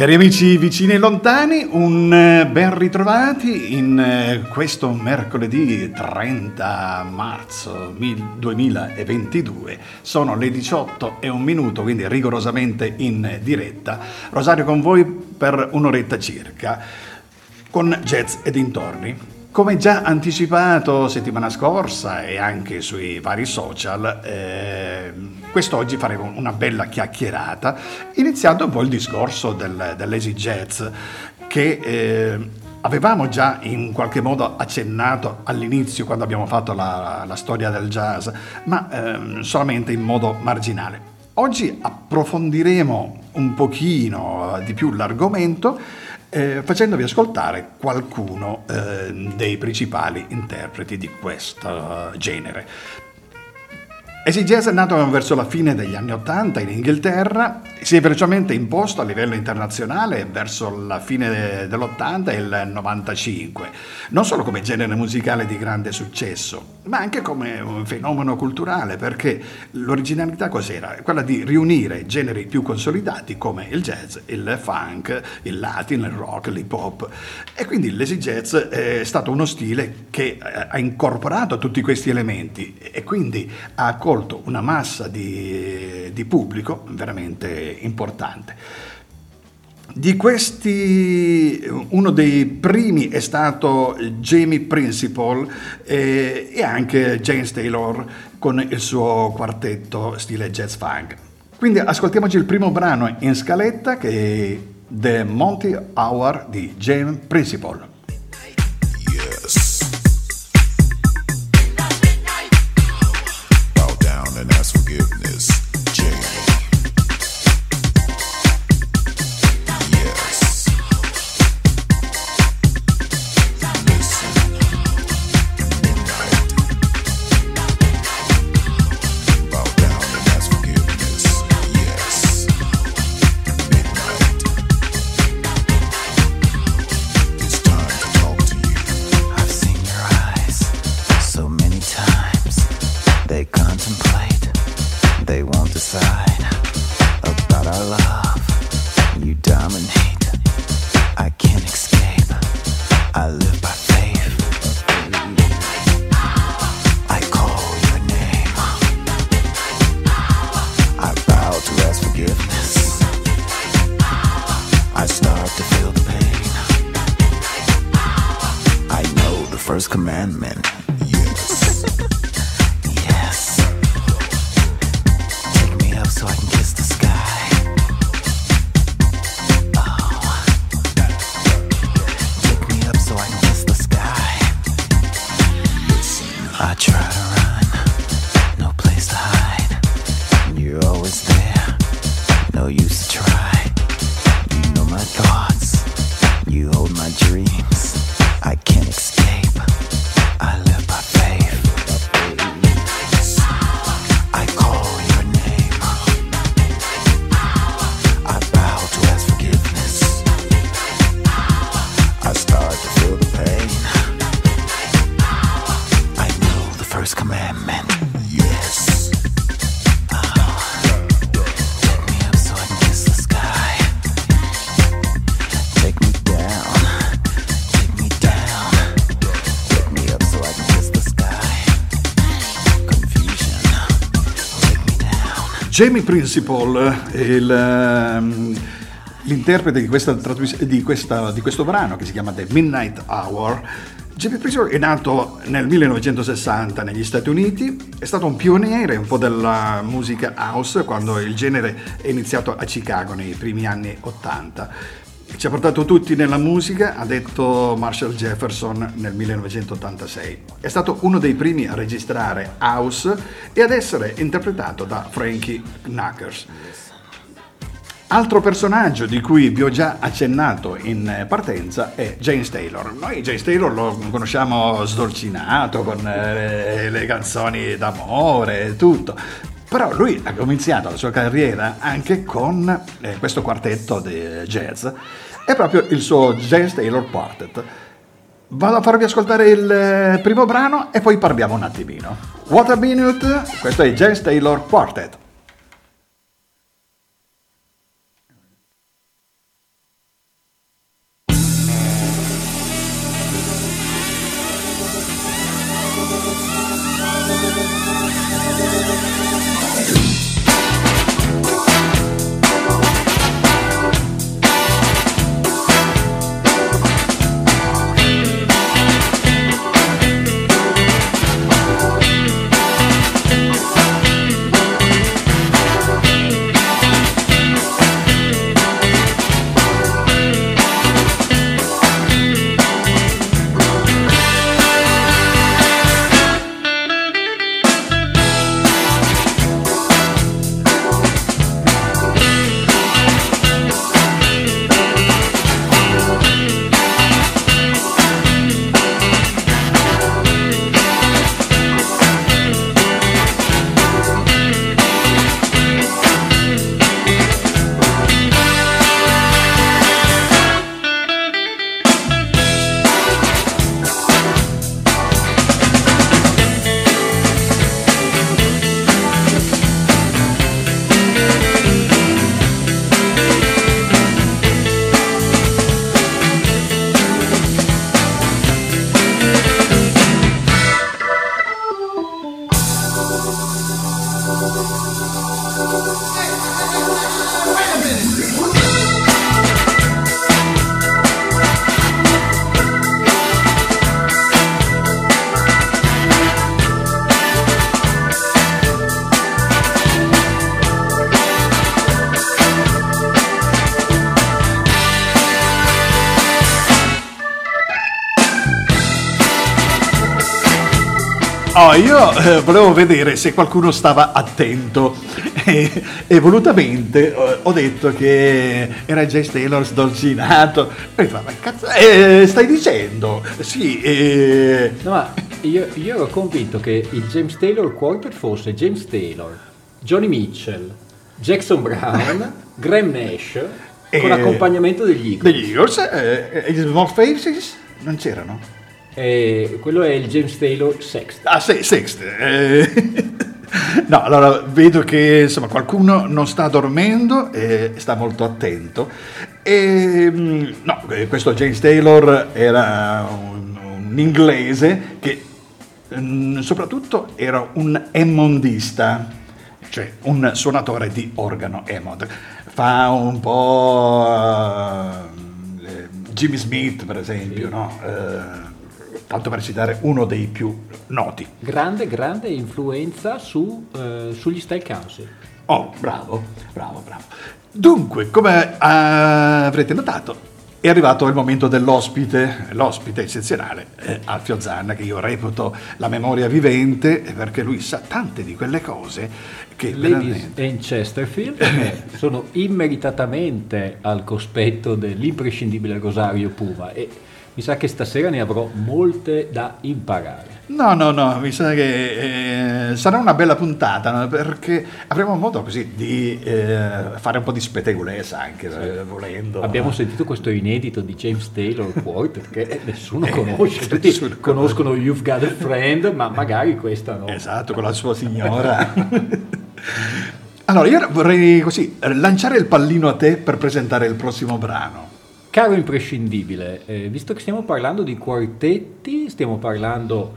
Cari amici vicini e lontani, un eh, ben ritrovati in eh, questo mercoledì 30 marzo 2022. Sono le 18 e un minuto, quindi rigorosamente in diretta. Rosario con voi per un'oretta circa, con jazz e dintorni. Come già anticipato settimana scorsa e anche sui vari social, eh, quest'oggi faremo una bella chiacchierata, iniziando un po' il discorso del, Jazz che eh, avevamo già in qualche modo accennato all'inizio quando abbiamo fatto la, la storia del jazz, ma eh, solamente in modo marginale. Oggi approfondiremo un pochino di più l'argomento eh, facendovi ascoltare qualcuno eh, dei principali interpreti di questo genere. Jazz è nato verso la fine degli anni Ottanta in Inghilterra, si è velocemente imposto a livello internazionale verso la fine dell'80 e il 95, non solo come genere musicale di grande successo, ma anche come un fenomeno culturale, perché l'originalità cos'era? Quella di riunire generi più consolidati come il jazz, il funk, il latin, il rock, l'hip hop. E quindi jazz è stato uno stile che ha incorporato tutti questi elementi e quindi ha raccolto una massa di, di pubblico veramente importante. Di questi, uno dei primi è stato Jamie Principal eh, e anche James Taylor con il suo quartetto stile jazz funk. Quindi ascoltiamoci il primo brano in scaletta che è The Monty Hour di James Principal. surgery. Jamie Principal, il, ehm, l'interprete di, questa, di, questa, di questo brano che si chiama The Midnight Hour, Jamie Principal è nato nel 1960 negli Stati Uniti, è stato un pioniere un po' della musica house quando il genere è iniziato a Chicago nei primi anni 80 ci ha portato tutti nella musica, ha detto Marshall Jefferson nel 1986. È stato uno dei primi a registrare house e ad essere interpretato da Frankie Knuckers. Altro personaggio di cui vi ho già accennato in partenza è James Taylor. Noi James Taylor lo conosciamo sdolcinato con eh, le canzoni d'amore e tutto. Però lui ha cominciato la sua carriera anche con eh, questo quartetto di jazz, è proprio il suo James Taylor Quartet. Vado a farvi ascoltare il eh, primo brano e poi parliamo un attimino. What a Minute, questo è James Taylor Quartet. Io eh, volevo vedere se qualcuno stava attento e, e volutamente eh, ho detto che era Jay Taylor sdolcinato. E fa, ma cazzo, eh, stai dicendo? Sì. Eh. No, ma io, io, ero convinto che il James Taylor Quartet fosse James Taylor, Johnny Mitchell, Jackson Brown, Graham Nash, con accompagnamento degli Eagles. Degli Eagles? E eh, gli Small Faces non c'erano? Eh, quello è il James Taylor Sext. Ah, sì, Sext. Eh. No, allora vedo che insomma, qualcuno non sta dormendo e sta molto attento. E, mm, no, eh, questo James Taylor era un, un inglese che mm, soprattutto era un emmondista, cioè un suonatore di organo Hammond. Fa un po' uh, Jimmy Smith, per esempio, sì. no? Uh, tanto per citare uno dei più noti. Grande, grande influenza su, eh, sugli Style Council. Oh, bravo, bravo, bravo. Dunque, come avrete notato, è arrivato il momento dell'ospite, l'ospite eccezionale, eh, Alfio Zanna, che io reputo la memoria vivente perché lui sa tante di quelle cose che Ladies veramente... and Chesterfield sono immeritatamente al cospetto dell'imprescindibile Rosario Puma e mi sa che stasera ne avrò molte da imparare. No, no, no, mi sa che eh, sarà una bella puntata no? perché avremo modo così di eh, fare un po' di spetegolezza anche sì. eh, volendo. Abbiamo sentito questo inedito di James Taylor Quartet che nessuno conosce, tutti nessuno conoscono conosce. You've Got a Friend, ma magari questa no. Esatto, con la sua signora. allora, io vorrei così lanciare il pallino a te per presentare il prossimo brano. Caro imprescindibile, eh, visto che stiamo parlando di quartetti, stiamo parlando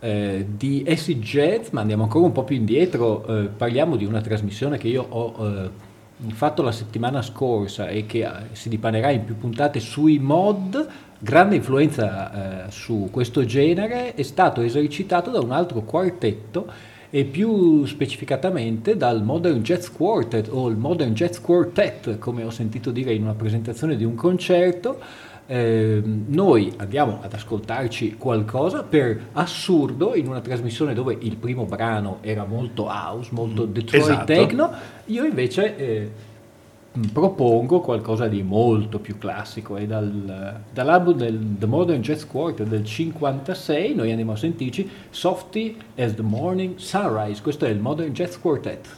eh, di acid jazz, ma andiamo ancora un po' più indietro, eh, parliamo di una trasmissione che io ho eh, fatto la settimana scorsa e che eh, si dipanerà in più puntate sui mod, grande influenza eh, su questo genere, è stato esercitato da un altro quartetto e più specificatamente dal Modern Jazz Quartet o il Modern Jazz Quartet, come ho sentito dire in una presentazione di un concerto. Eh, noi andiamo ad ascoltarci qualcosa per assurdo in una trasmissione dove il primo brano era molto house, molto mm, Detroit esatto. techno, io invece eh, propongo qualcosa di molto più classico e dal, dall'album del The Modern Jazz Quartet del 56 noi andiamo a sentirci Softy as the Morning Sunrise, questo è il Modern Jazz Quartet.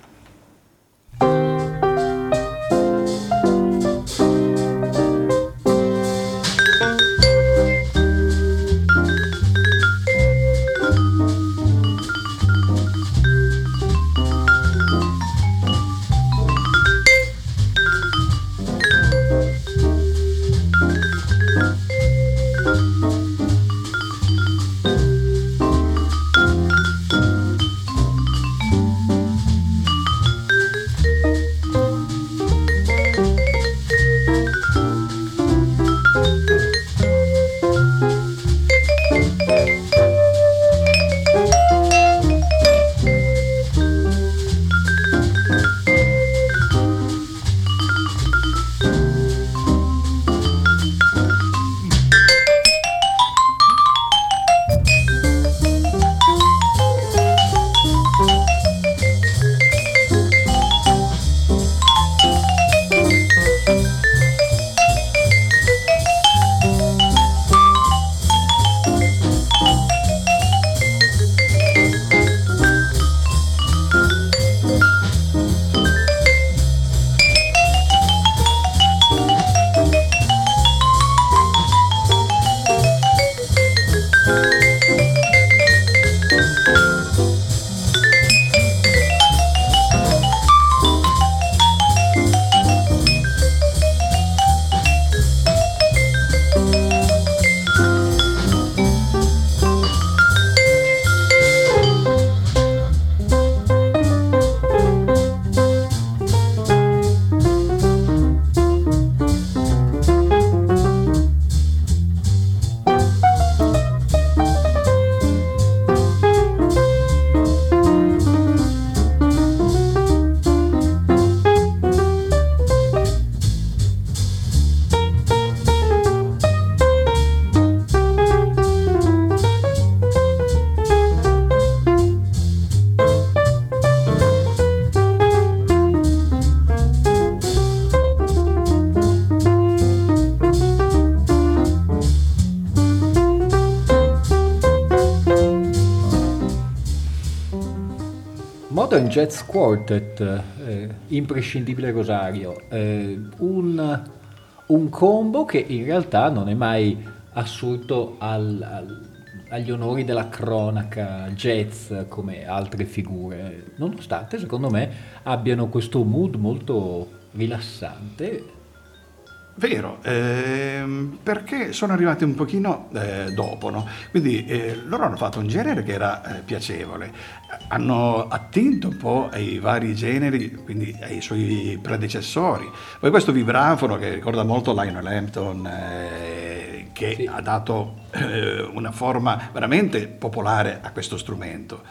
Jazz Quartet, eh, imprescindibile Rosario, eh, un, un, combo che in realtà non è mai assurto al, al, agli onori della cronaca jazz come altre figure, nonostante secondo me abbiano questo mood molto rilassante Vero, ehm, perché sono arrivati un pochino eh, dopo, no? quindi eh, loro hanno fatto un genere che era eh, piacevole, hanno attinto un po' ai vari generi, quindi ai suoi predecessori. Poi questo vibrafono che ricorda molto Lionel Hampton, eh, che sì. ha dato eh, una forma veramente popolare a questo strumento.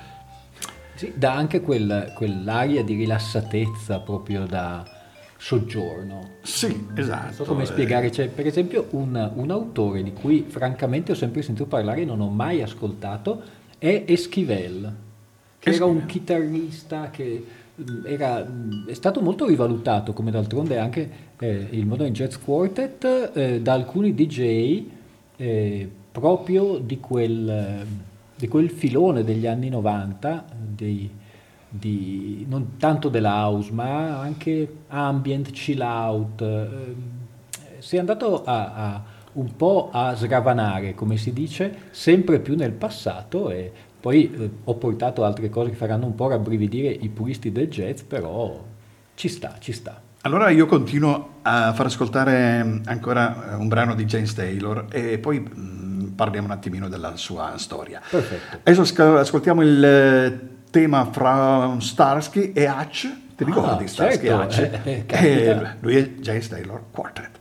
Sì, dà anche quel, quell'aria di rilassatezza proprio da soggiorno. Sì, esatto. Non so come spiegare, c'è per esempio un, un, autore di cui francamente ho sempre sentito parlare e non ho mai ascoltato, è Esquivel, che Esquivel. era un chitarrista che mm, era, mm, è stato molto rivalutato, come d'altronde anche eh, il Modern Jazz Quartet, eh, da alcuni DJ eh, proprio di quel, di quel filone degli anni 90, dei, di, non tanto della house, ma anche ambient, chill out. Eh, si è andato a, a, un po' a sravanare, come si dice, sempre più nel passato e poi eh, ho portato altre cose che faranno un po' rabbrividire i puristi del jazz, però ci sta, ci sta. Allora io continuo a far ascoltare ancora un brano di James Taylor e poi mh, parliamo un attimino della sua storia. Perfetto. Adesso ascoltiamo il tema fra Starsky e Hutch, ti ricordi ah, Starsky certo, e Hutch? Eh, eh, e lui è James Taylor Quartet.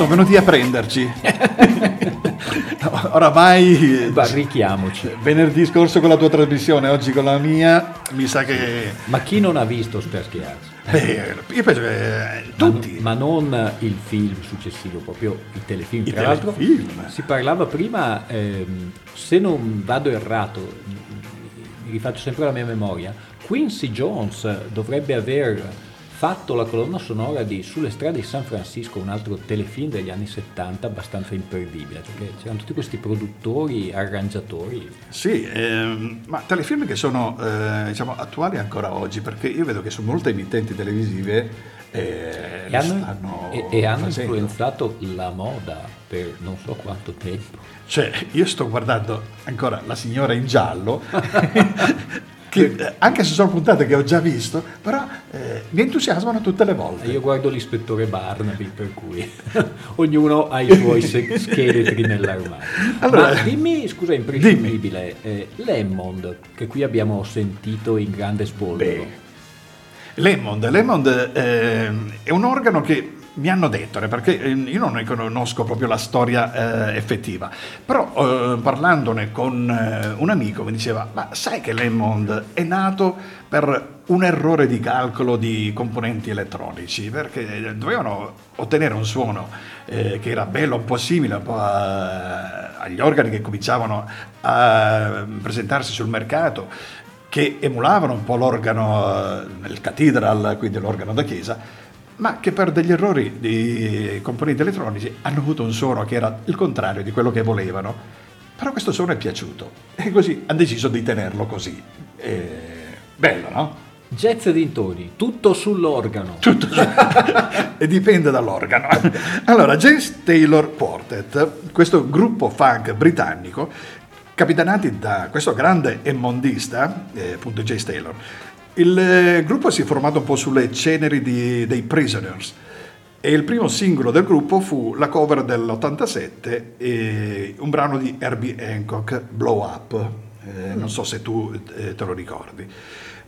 Sono venuti a prenderci. Oramai Barrichiamoci. venerdì scorso con la tua trasmissione, oggi con la mia, mi sa che... Ma chi non ha visto Starsky Hutch? eh, io penso che tutti... Ma, non, il film successivo, proprio i telefilm. I Tra l'altro telefilm. si parlava prima, ehm, se non vado errato, mi rifaccio sempre la mia memoria, Quincy Jones dovrebbe aver fatto la colonna sonora di Sulle strade di San Francisco, un altro telefilm degli anni 70 abbastanza imperdibile, perché c'erano tutti questi produttori, arrangiatori. Sì, ehm, ma telefilm che sono eh, diciamo, attuali ancora oggi, perché io vedo che su molte emittenti televisive eh, E lo hanno, stanno e- e hanno influenzato la moda per non so quanto tempo. Cioè, io sto guardando ancora la signora in giallo, che, anche se sono puntate che ho già visto, però eh, mi entusiasmano tutte le volte. Io guardo l'ispettore Barnaby, per cui ognuno ha i suoi scheletri nell'armadio. Allora- Ma dimmi, scusa, imprescindibile, eh, Lemond, che qui abbiamo sentito in grande spolvero. Beh, Lemond, Lemond eh, è un organo che mi hanno detto, eh, perché eh, io non ne conosco proprio la storia eh, effettiva, però eh, parlandone con eh, un amico mi diceva, ma sai che Lemond è nato per un errore di calcolo di componenti elettronici, perché dovevano ottenere un suono eh, che era bello, un po' simile un po' a- agli organi che cominciavano a presentarsi sul mercato che emulavano un po' l'organo eh, nel cathedral, quindi l'organo da chiesa, ma che per degli errori di componenti elettronici hanno avuto un suono che era il contrario di quello che volevano. Però questo suono è piaciuto e così hanno deciso di tenerlo così. Eh, bello, no? Jazz e dintoni, tutto sull'organo. Tutto e dipende dall'organo. Allora, James Taylor Quartet, questo gruppo funk britannico, capitanati da questo grande emmondista, eh, appunto James Taylor. Il eh, gruppo si è formato un po' sulle ceneri di- dei Prisoners e il primo singolo del gruppo fu la cover dell'87, eh, un brano di Herbie Hancock, Blow Up. Eh, non so se tu eh, te lo ricordi.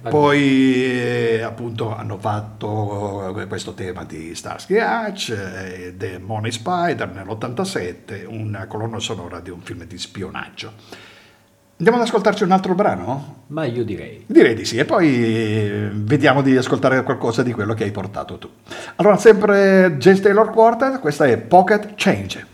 Poi eh, appunto hanno fatto eh, questo tema di Starsky Hutch, eh, The Money Spider nell'87, una colonna sonora di un film di spionaggio. Andiamo ad ascoltarci un altro brano? Ma io direi. Direi di sì, e poi eh, vediamo di ascoltare qualcosa di quello che hai portato tu. Allora, sempre James Taylor Quartet, questa è Pocket Change.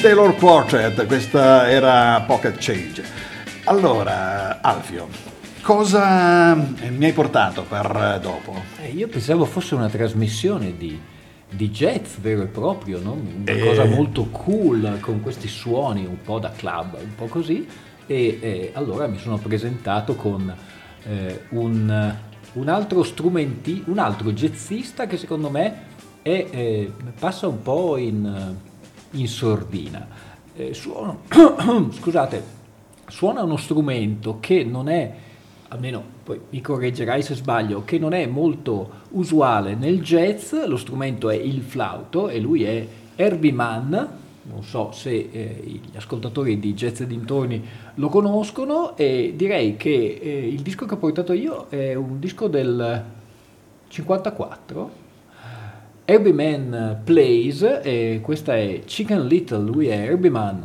James Taylor Quartet, questa era Pocket Change. Allora, Alfio, cosa mi hai portato per dopo? Eh, io pensavo fosse una trasmissione di, di jazz vero e proprio, no? una Eh. cosa molto cool con questi suoni un po' da club, un po' così. E eh, allora mi sono presentato con eh, un, un altro strumenti, un altro jazzista che secondo me è, eh, passa un po' in, in sordina. Eh, suona, scusate, suona uno strumento che non è, almeno poi mi correggerai se sbaglio, che non è molto usuale nel jazz, lo strumento è il flauto e lui è Herbie Mann, non so se eh, gli ascoltatori di Jazz e dintorni lo conoscono e direi che eh, il disco che ho portato io è un disco del 54 Herbie Mann Plays e questa è Chicken Little, lui è Herbie Mann.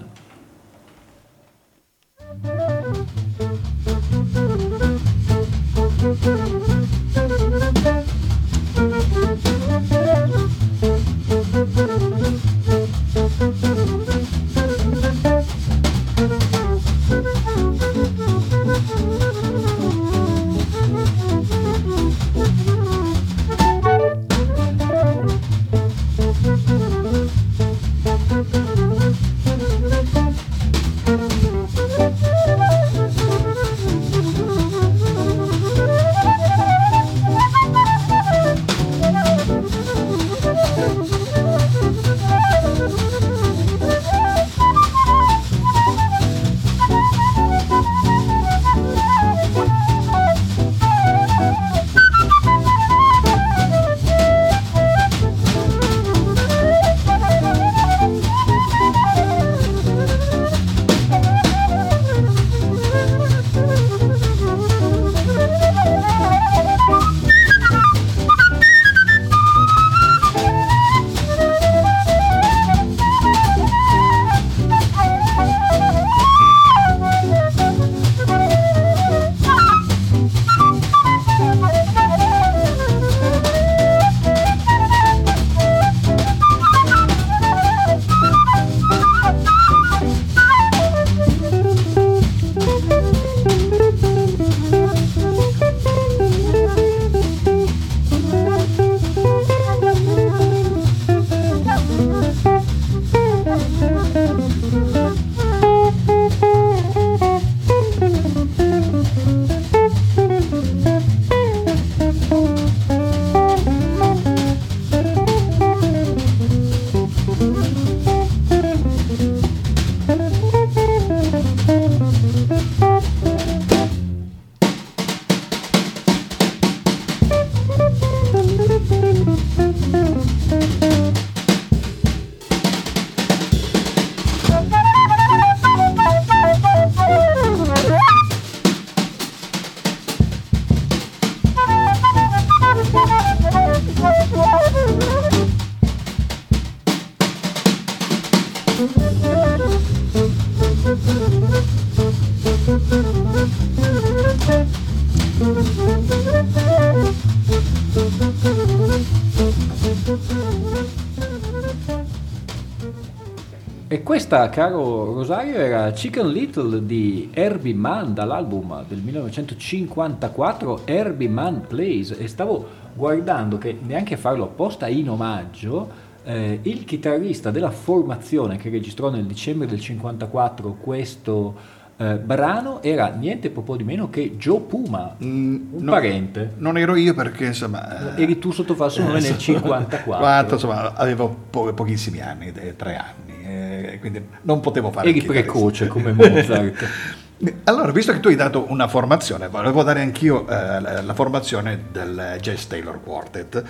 Questa, caro Rosario, era Chicken Little di Herbie Mann dall'album del 1954 Herbie Mann Plays e stavo guardando che neanche a farlo apposta in omaggio eh, il chitarrista della formazione che registrò nel dicembre del 54 questo eh, brano era niente po' di meno che Joe Puma, un no, parente. Non ero io perché insomma... eh, Eri tu sotto falso nome nel 54. Quanto, insomma, avevo po- pochissimi anni, eh, tre anni, eh, quindi non potevo fare Eri precoce come Mozart. Allora, visto che tu hai dato una formazione, volevo dare anch'io eh, la, la formazione del Jazz Taylor Quartet.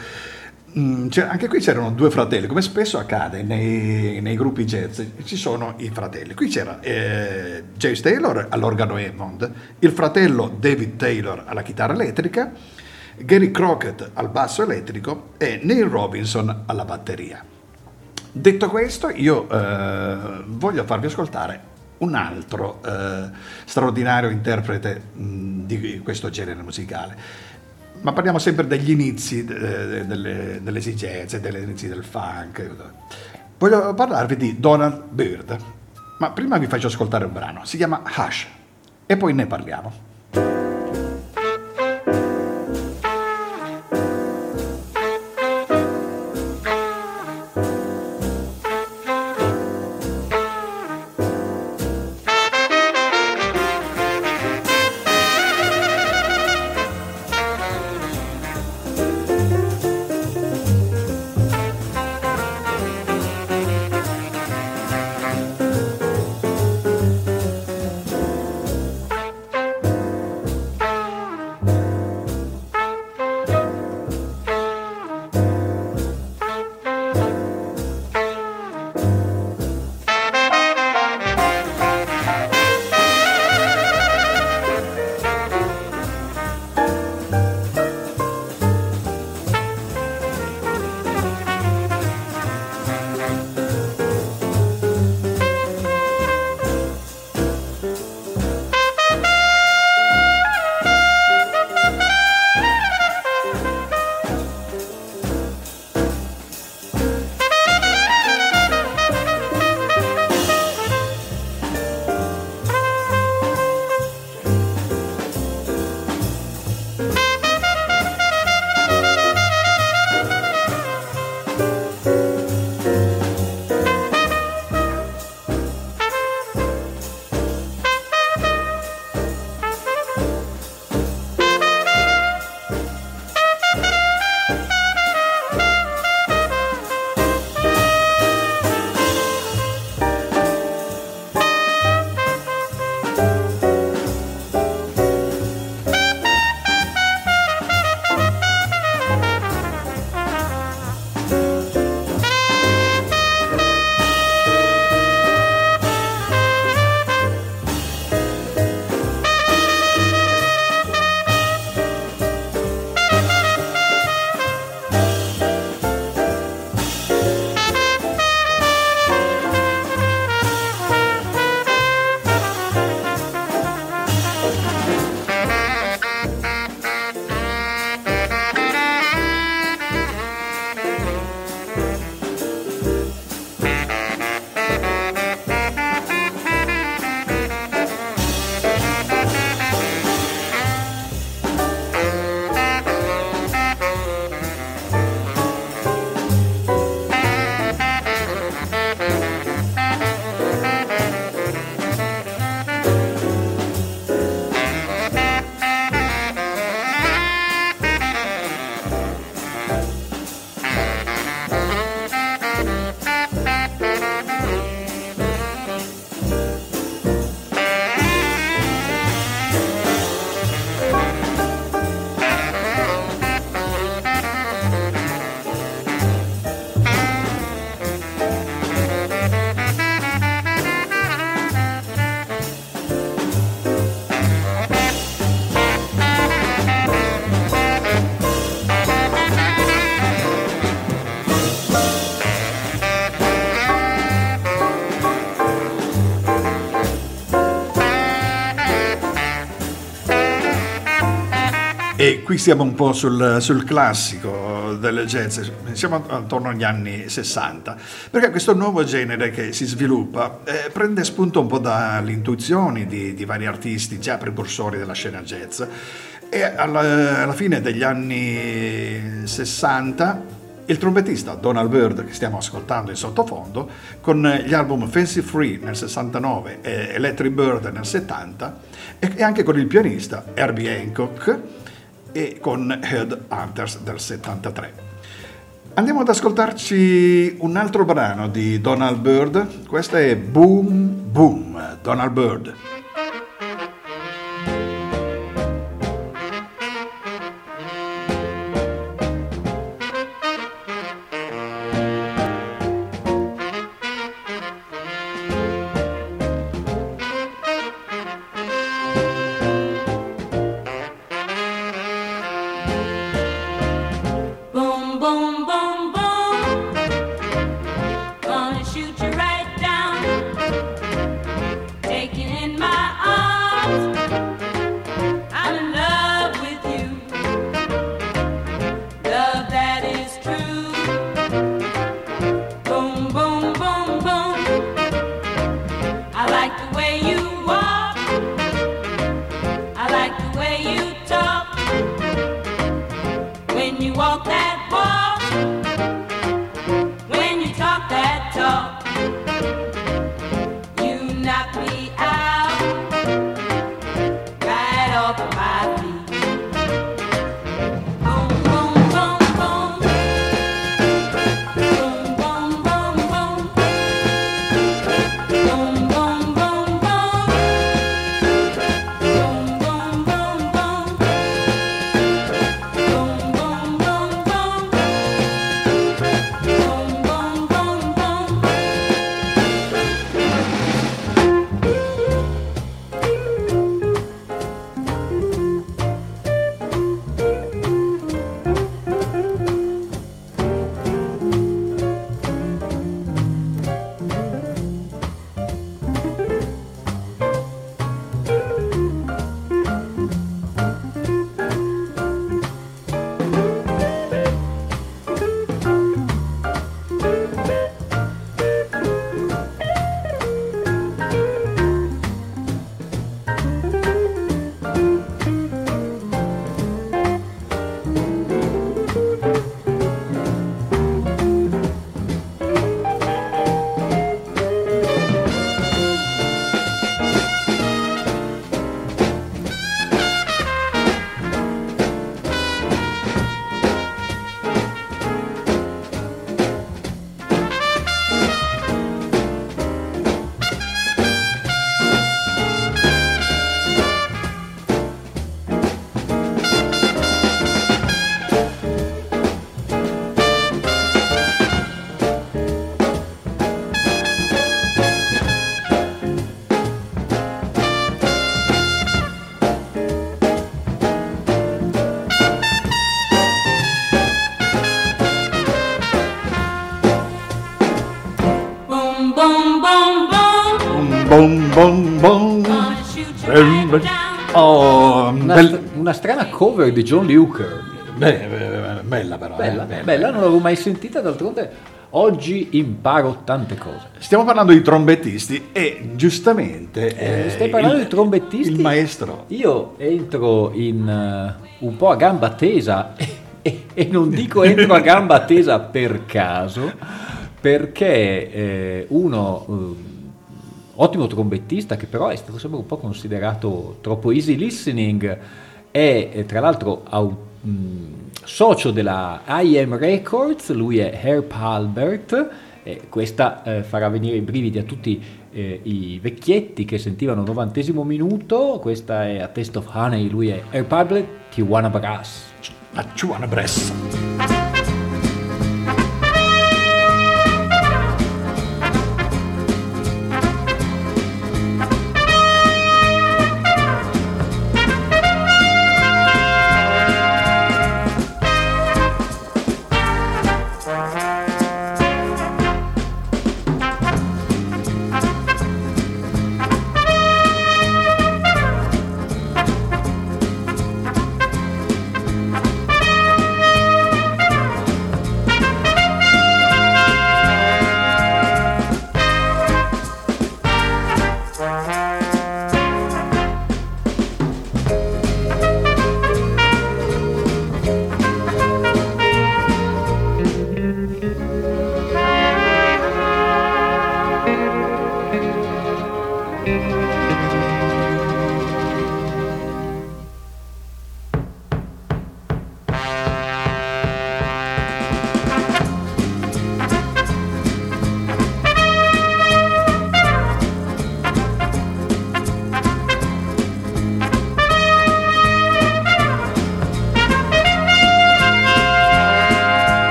Mm, anche qui c'erano due fratelli, come spesso accade nei, nei gruppi jazz, ci sono i fratelli. Qui c'era eh, James Taylor all'organo Hammond, il fratello David Taylor alla chitarra elettrica, Gary Crockett al basso elettrico e Neil Robinson alla batteria. Detto questo, io eh, voglio farvi ascoltare un altro eh, straordinario interprete mh, di questo genere musicale. Ma parliamo sempre degli inizi eh, delle, delle esigenze, degli inizi del funk. voglio parlarvi di Donald Byrd, ma prima vi faccio ascoltare un brano, si chiama Hush, e poi ne parliamo. Qui siamo un po' sul, sul, classico del jazz, siamo attorno agli anni 60, perché questo nuovo genere che si sviluppa eh, prende spunto un po' dalle intuizioni di, di, vari artisti già precursori della scena jazz. E alla, alla fine degli anni 60 il trombettista Donald Byrd, che stiamo ascoltando in sottofondo, con gli album Fancy Free nel 69 e Electric Bird nel 70, e anche con il pianista Herbie Hancock, e con Head Hunters del 73. Andiamo ad ascoltarci un altro brano di Donald Byrd, questo è Boom Boom, Donald Byrd. Una cover di John Lee Hooker. beh, bella però. eh, Bella, bella. bella, non l'avevo mai sentita, d'altronde oggi imparo tante cose. Stiamo parlando di trombettisti e giustamente... Eh, eh, stai parlando il- di trombettisti? Il maestro. Io entro in eh, un po' a gamba tesa e, e non dico entro a gamba tesa per caso, perché eh, uno eh, ottimo trombettista che però è stato sempre un po' considerato troppo easy listening è eh, tra l'altro au- mh, socio della IM Records, lui è Herb Albert e questa eh, farà venire i brividi a tutti eh, i vecchietti che sentivano il novantesimo minuto, questa è a Taste of Honey, lui è Herb Albert, Tijuana Brass. La Giovanna Bress.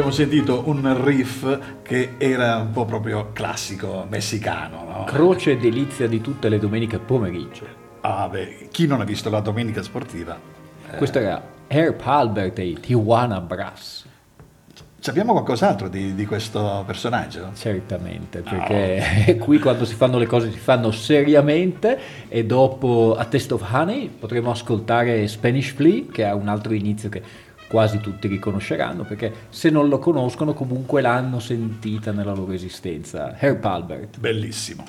Abbiamo sentito un riff che era un po' proprio classico messicano, no? Croce e delizia di tutte le domeniche pomeriggio. Ah, beh, chi non ha visto la domenica sportiva? Questo era Herb Albert e i Tijuana Brass. Sappiamo qualcos'altro di, di questo personaggio? Certamente, perché qui quando si fanno le cose si fanno seriamente e dopo A Taste of Honey potremo ascoltare Spanish Flea che ha un altro inizio che quasi tutti riconosceranno perché se non lo conoscono comunque l'hanno sentita nella loro esistenza. Herb Albert. Bellissimo.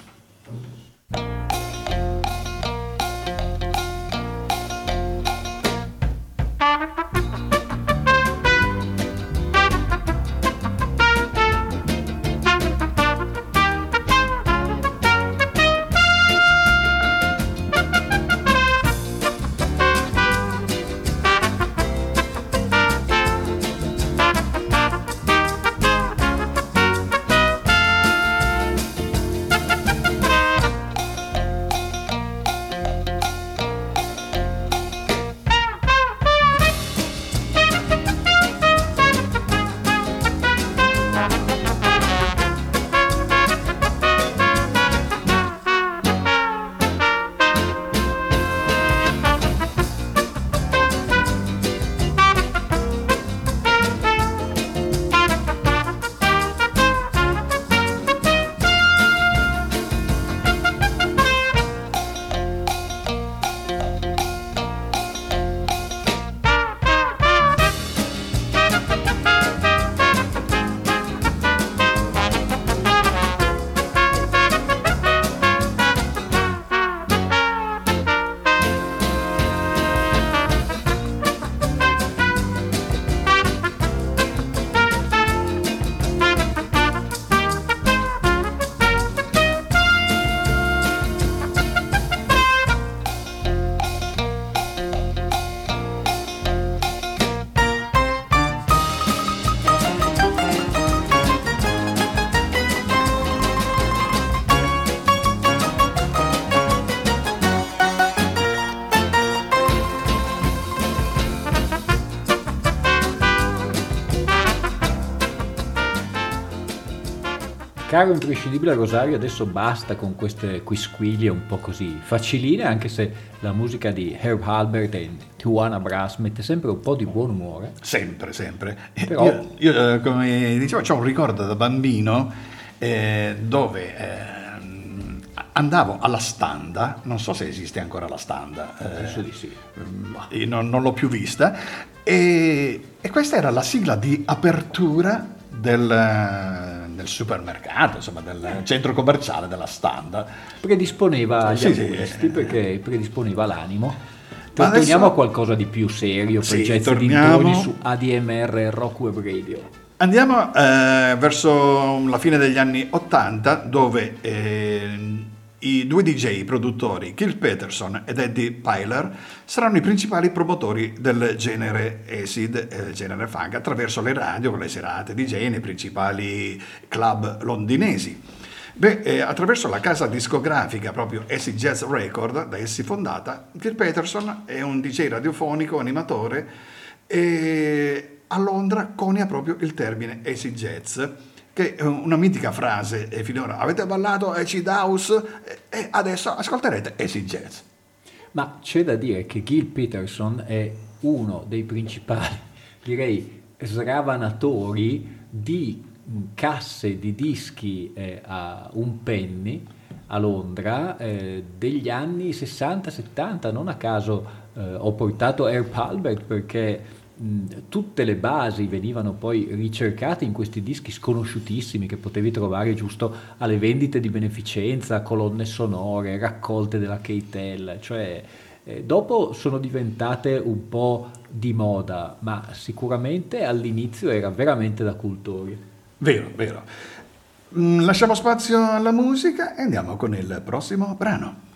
Caro imprescindibile Rosario, adesso basta con queste quisquiglie un po' così faciline, anche se la musica di Herb Halbert e Tijuana Brass mette sempre un po' di buon umore. Sempre, sempre. Però... Io, io, eh, come dicevo, ho un ricordo da bambino eh, dove... Eh, andavo alla standa, non so se esiste ancora la standa, eh, penso di sì, non, non, l'ho più vista, e, e, questa era la sigla di apertura del, del supermercato, insomma, del centro commerciale, della standa. Predisponeva agli sì, acquisti sì, perché predisponeva l'animo. Torniamo adesso... a qualcosa di più serio per sì, Jazz torniamo... su ADMR Rock Web Radio. Andiamo eh, verso la fine degli anni 80 dove eh, i due DJ produttori, Kill Peterson ed Eddie Pyler, saranno i principali promotori del genere acid, eh, genere funk, attraverso le radio le serate DJ nei principali club londinesi. Beh, eh, attraverso la casa discografica proprio Acid Jazz Record, da essi fondata, Kill Peterson è un DJ radiofonico, animatore e a Londra conia proprio il termine acid jazz che è una mitica frase e finora avete ballato acid house e adesso ascolterete acid jazz. Ma c'è da dire che Gil Peterson è uno dei principali, direi, sravanatori di casse di dischi eh, a un penny a Londra eh, degli anni 60-70. Non a caso eh, ho portato Herb Albert perché tutte le basi venivano poi ricercate in questi dischi sconosciutissimi che potevi trovare giusto alle vendite di beneficenza, colonne sonore, raccolte della Keitel, cioè eh, dopo sono diventate un po' di moda, ma sicuramente all'inizio era veramente da cultori. Vero, vero. Lasciamo spazio alla musica e andiamo con il prossimo brano.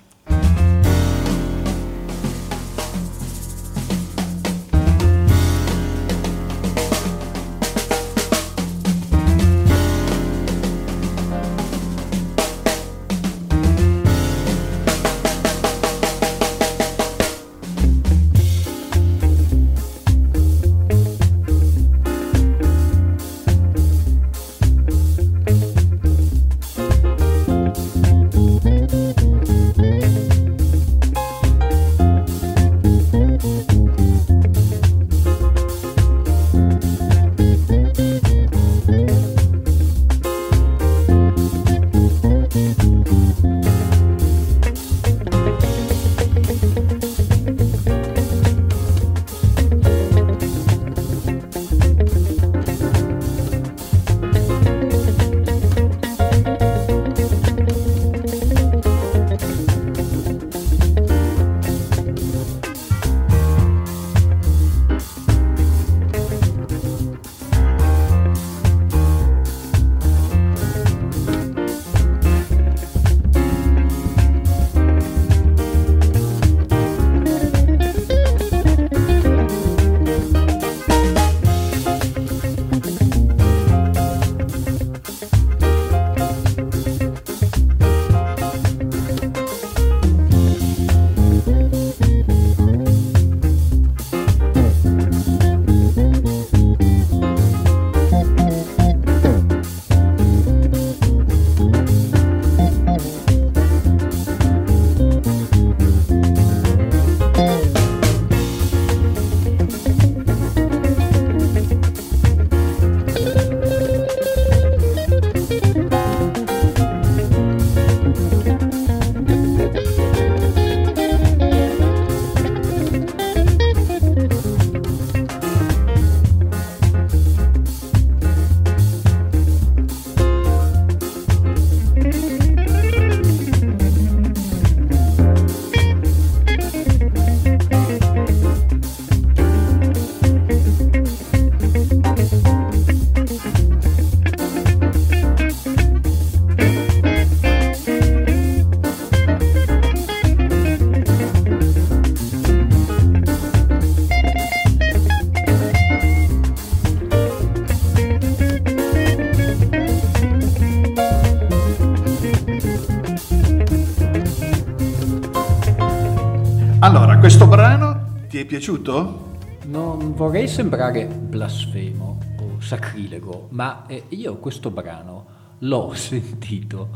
Piaciuto? Non vorrei sembrare blasfemo o sacrilego, ma eh, io questo brano l'ho sentito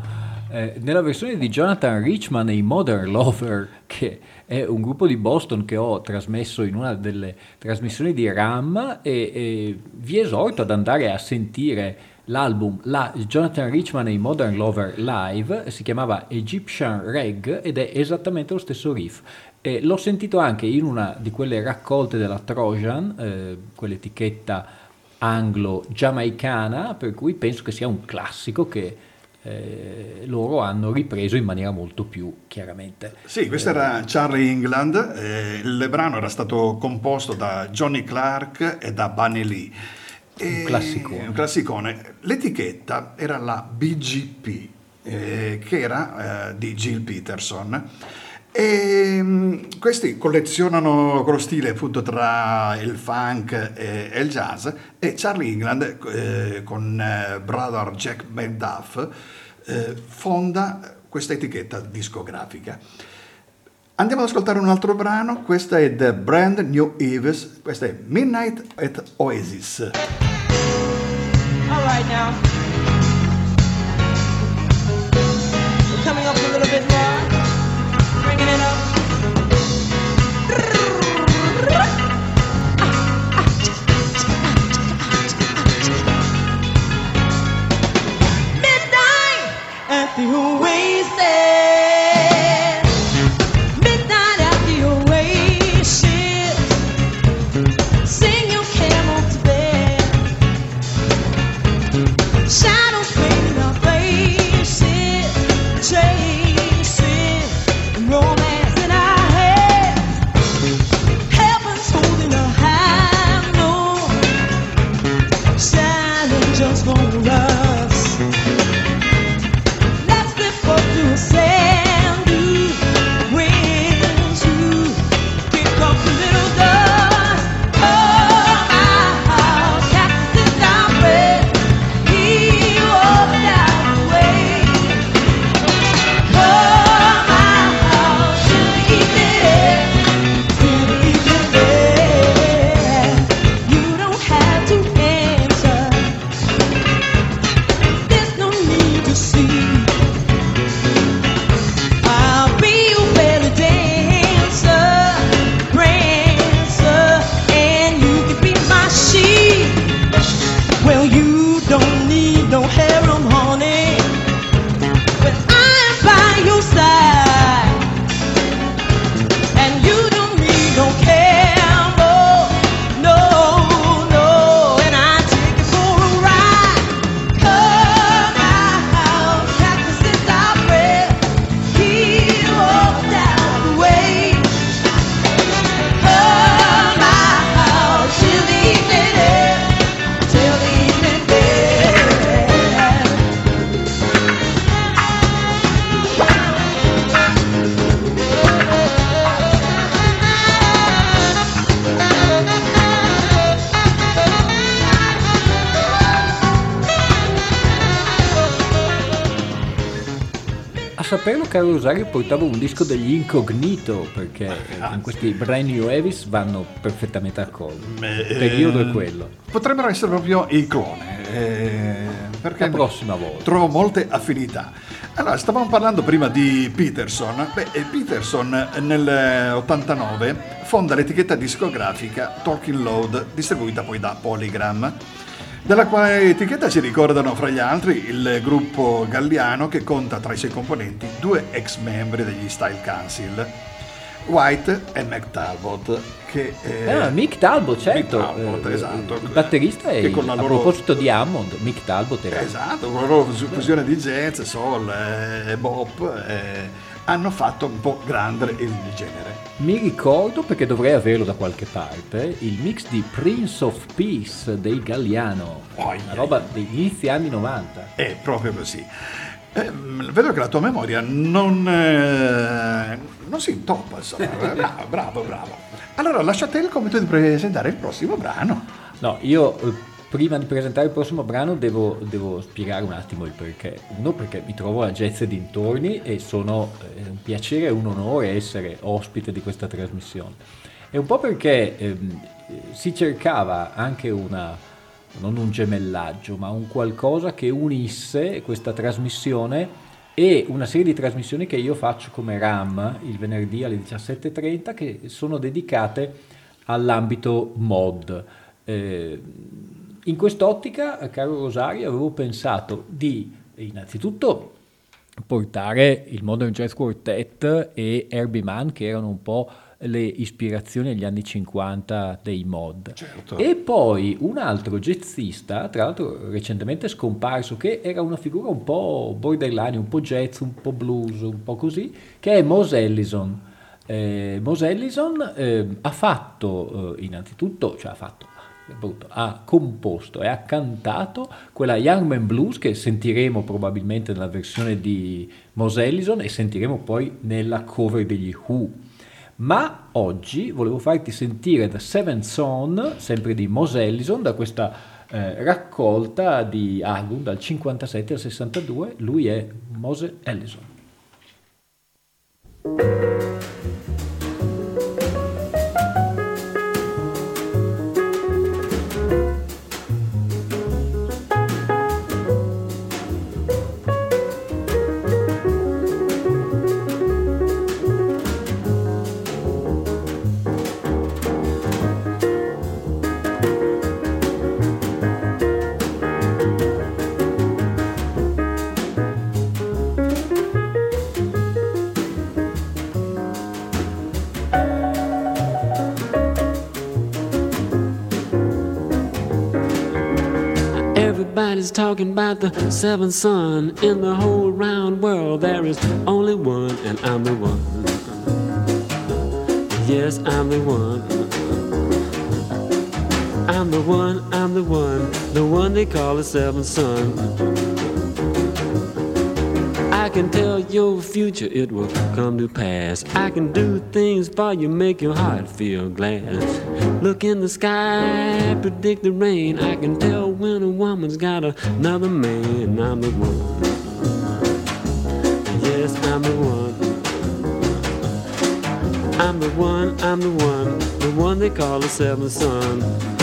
eh, nella versione di Jonathan Richman e i Modern Lover, che è un gruppo di Boston che ho trasmesso in una delle trasmissioni di RAM e, e vi esorto ad andare a sentire l'album la Jonathan Richman e i Modern Lover Live, si chiamava Egyptian Reg ed è esattamente lo stesso riff. E l'ho sentito anche in una di quelle raccolte della Trojan, eh, quell'etichetta anglo-giamaicana, per cui penso che sia un classico che eh, loro hanno ripreso in maniera molto più chiaramente. Sì, questo era Charlie England, eh, il brano era stato composto da Johnny Clark e da Bunny Lee. E, un classicone. Un classicone. L'etichetta era la BGP, eh, che era eh, di Jill Peterson. E um, questi collezionano quello stile appunto tra il funk e, e il jazz e Charlie England eh, con eh, brother Jack McDuff eh, fonda questa etichetta discografica. Andiamo ad ascoltare un altro brano, questa è The Brand New Eves, questa è Midnight at Oasis. All right now. Caro Rosario portavo un disco degli Incognito perché ah, con questi brand new Evis vanno perfettamente d'accordo. Il periodo è quello. Potrebbero essere proprio il clone. Eh, perché La prossima volta. Trovo molte affinità. Allora, stavamo parlando prima di Peterson. Beh, Peterson nel 89 fonda l'etichetta discografica Talking Load, distribuita poi da Polygram della quale etichetta si ricordano fra gli altri il gruppo Galliano che conta tra i suoi componenti due ex membri degli Style Council, White e Mac Talbot. Che, eh, ah, Mick Talbot, certo. Mick Talbot, eh, esatto. Il batterista è, con la loro... a proposito di Hammond, Mick Talbot era. Esatto, con la loro fusione di jazz, soul e bop. Eh, hanno fatto un po' grande il genere. Mi ricordo, perché dovrei averlo da qualche parte, il mix di Prince of Peace dei Galliano, oh, una roba degli inizi anni 90. È proprio così. Eh, vedo che la tua memoria non, eh, non si intoppa, bravo, bravo, bravo. Allora lascia a te il compito di presentare il prossimo brano. No, io eh, prima di presentare il prossimo brano devo, devo, spiegare un attimo il perché. Uno perché mi trovo a Jazz dintorni e sono è un piacere e un onore essere ospite di questa trasmissione. E un po' perché ehm, si cercava anche una, non un gemellaggio, ma un qualcosa che unisse questa trasmissione e una serie di trasmissioni che io faccio come RAM il venerdì alle 17.30 che sono dedicate all'ambito mod. Eh, in quest'ottica, caro Rosario, avevo pensato di innanzitutto portare il Modern Jazz Quartet e Herbie Mann che erano un po' le ispirazioni agli anni 50 dei mod. Certo. E poi un altro jazzista, tra l'altro recentemente scomparso, che era una figura un po' borderline, un po' jazz, un po' blues, un po' così, che è Mose Ellison. Eh, Mose Ellison eh, ha fatto eh, innanzitutto, cioè ha fatto, ha composto e ha cantato quella Young Man Blues che sentiremo probabilmente nella versione di Mose Ellison e sentiremo poi nella cover degli Who ma oggi volevo farti sentire The Seventh Son, sempre di Mose Ellison, da questa eh, raccolta di album dal 57 al 62, lui è Mose Ellison. Everybody's talking about the seventh son. In the whole round world, there is only one, and I'm the one. Yes, I'm the one. I'm the one, I'm the one, the one they call the seventh son. I can tell your future, it will come to pass. I can do things for you, make your heart feel glad. Look in the sky, predict the rain. I can tell woman's got another man. I'm the one. Yes, I'm the one. I'm the one, I'm the one, the one they call the seventh son.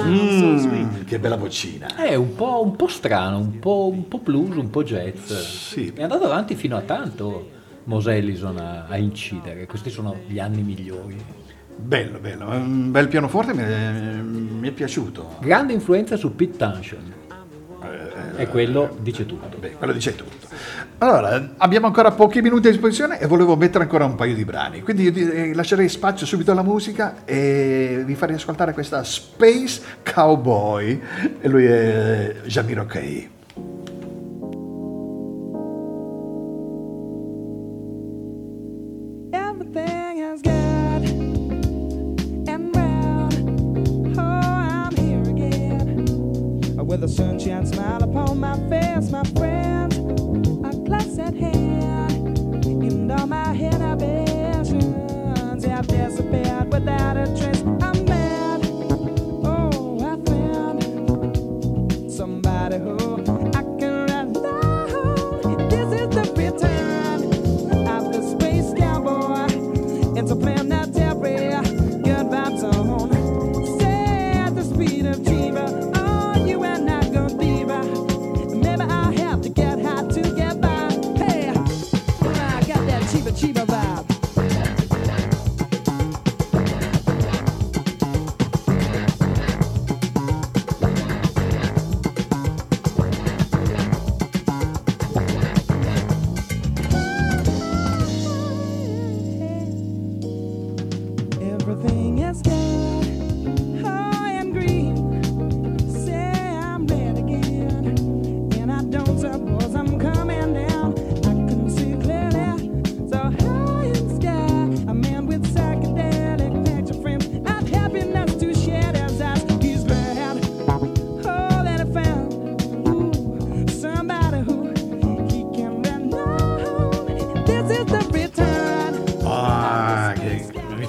Mm, che bella vocina. È un po', un po' strano, un po', un po' blues, un po' jazz. Sì. È andato avanti fino a tanto Mose Ellison a, a incidere. Questi sono gli anni migliori. Bello, bello. Un bel pianoforte mi è, mi è piaciuto. Grande influenza su Pete Townshend. E quello dice tutto. Beh, quello dice tutto. Allora, abbiamo ancora pochi minuti a disposizione e volevo mettere ancora un paio di brani, quindi io direi- lascerei spazio subito alla musica e vi farei ascoltare questa Space Cowboy. E lui è Jamiro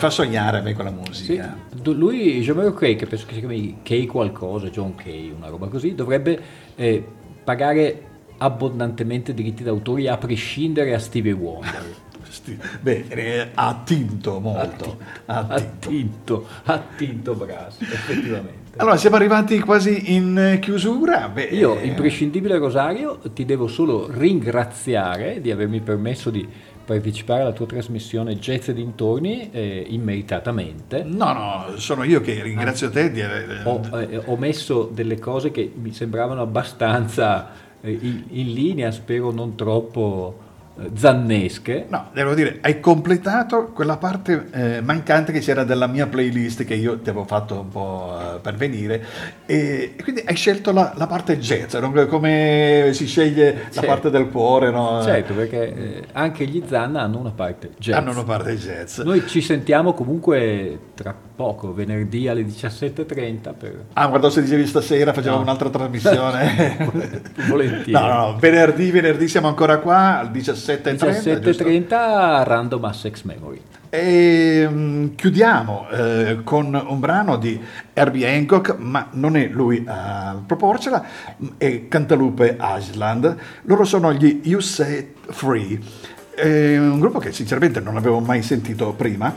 fa sognare a me quella Sì, musica. du- lui, Jean-Marie che penso che si chiami Kay qualcosa, John Kay, una roba così, dovrebbe eh, pagare abbondantemente diritti d'autore a prescindere a Stevie Wonder. Beh, eh, ha attinto molto. ha attinto. Attinto, attinto Brass, effettivamente. Allora, siamo arrivati quasi in eh, chiusura. Beh, Io, eh, imprescindibile Rosario, ti devo solo ringraziare di avermi permesso di partecipare alla tua trasmissione Jazz e dintorni eh, immeritatamente. No, no, sono io che ringrazio te di aver... Ho, eh, ho messo delle cose che mi sembravano abbastanza eh, in, in linea, spero non troppo eh, zannesche. No, devo dire, hai completato quella parte eh, mancante che c'era della mia playlist che io ti avevo fatto un po' eh, pervenire e, e quindi hai scelto la, la parte jazz, no? come si sceglie la Certo. parte del cuore, no? Certo, perché eh, anche gli Zanna hanno una parte jazz. Hanno una parte jazz. Noi ci sentiamo comunque tra poco, venerdì alle 17.30 per... Ah, guarda, se dicevi stasera facciamo No. un'altra trasmissione. Volentieri. No, no, no, venerdì, venerdì siamo ancora qua al 17.30. giusto? 17.30 Random Assex Memory. E mm, chiudiamo eh, con un brano di Herbie Hancock, ma non è lui a proporcela, è Cantalupe Island. Loro sono gli You Set Free, è un gruppo che sinceramente non avevo mai sentito prima,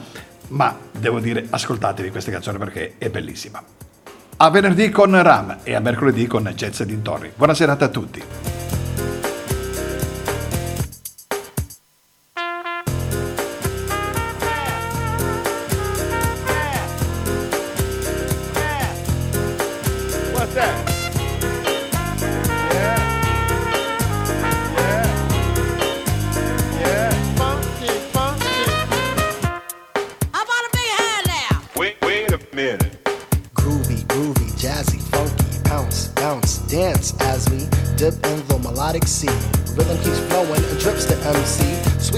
ma devo dire ascoltatevi questa canzone perché è bellissima. A venerdì con Ram e a mercoledì con Jazz e dintorni. Buona serata a tutti.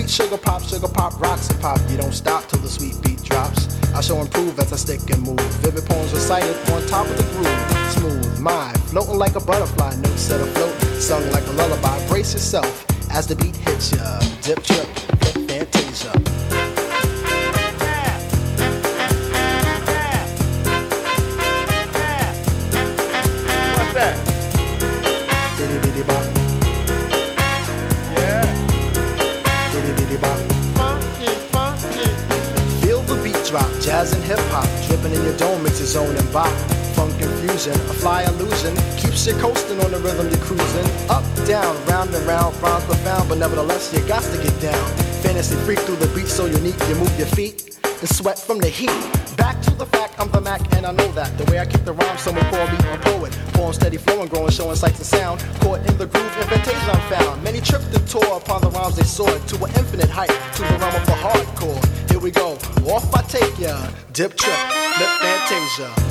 Sugar pop, sugar pop, rocks and pop. You don't stop till the sweet beat drops. I shall improve as I stick and move. Vivid poems recited on top of the groove. Smooth mind, floating like a butterfly, notes set afloat, sung like a lullaby. Brace yourself as the beat hits ya. Dip, trip, zone and bop. Funk confusion, a fly illusion, keeps you coasting on the rhythm you're cruising. Up, down, round and round, rhymes profound, but nevertheless you got to get down. Fantasy freak through the beat so unique, you move your feet and sweat from the heat. Back to the fact, I'm the Mac and I know that. The way I kick the rhyme, someone call me a poet. Poem steady flowing, growing, showing sights and sound. Caught in the groove, invitation I'm found. Many tripped and tore upon the rhymes they soared to an infinite height, to the realm of the hardcore. Here we go, off I take ya, dip trip, the man.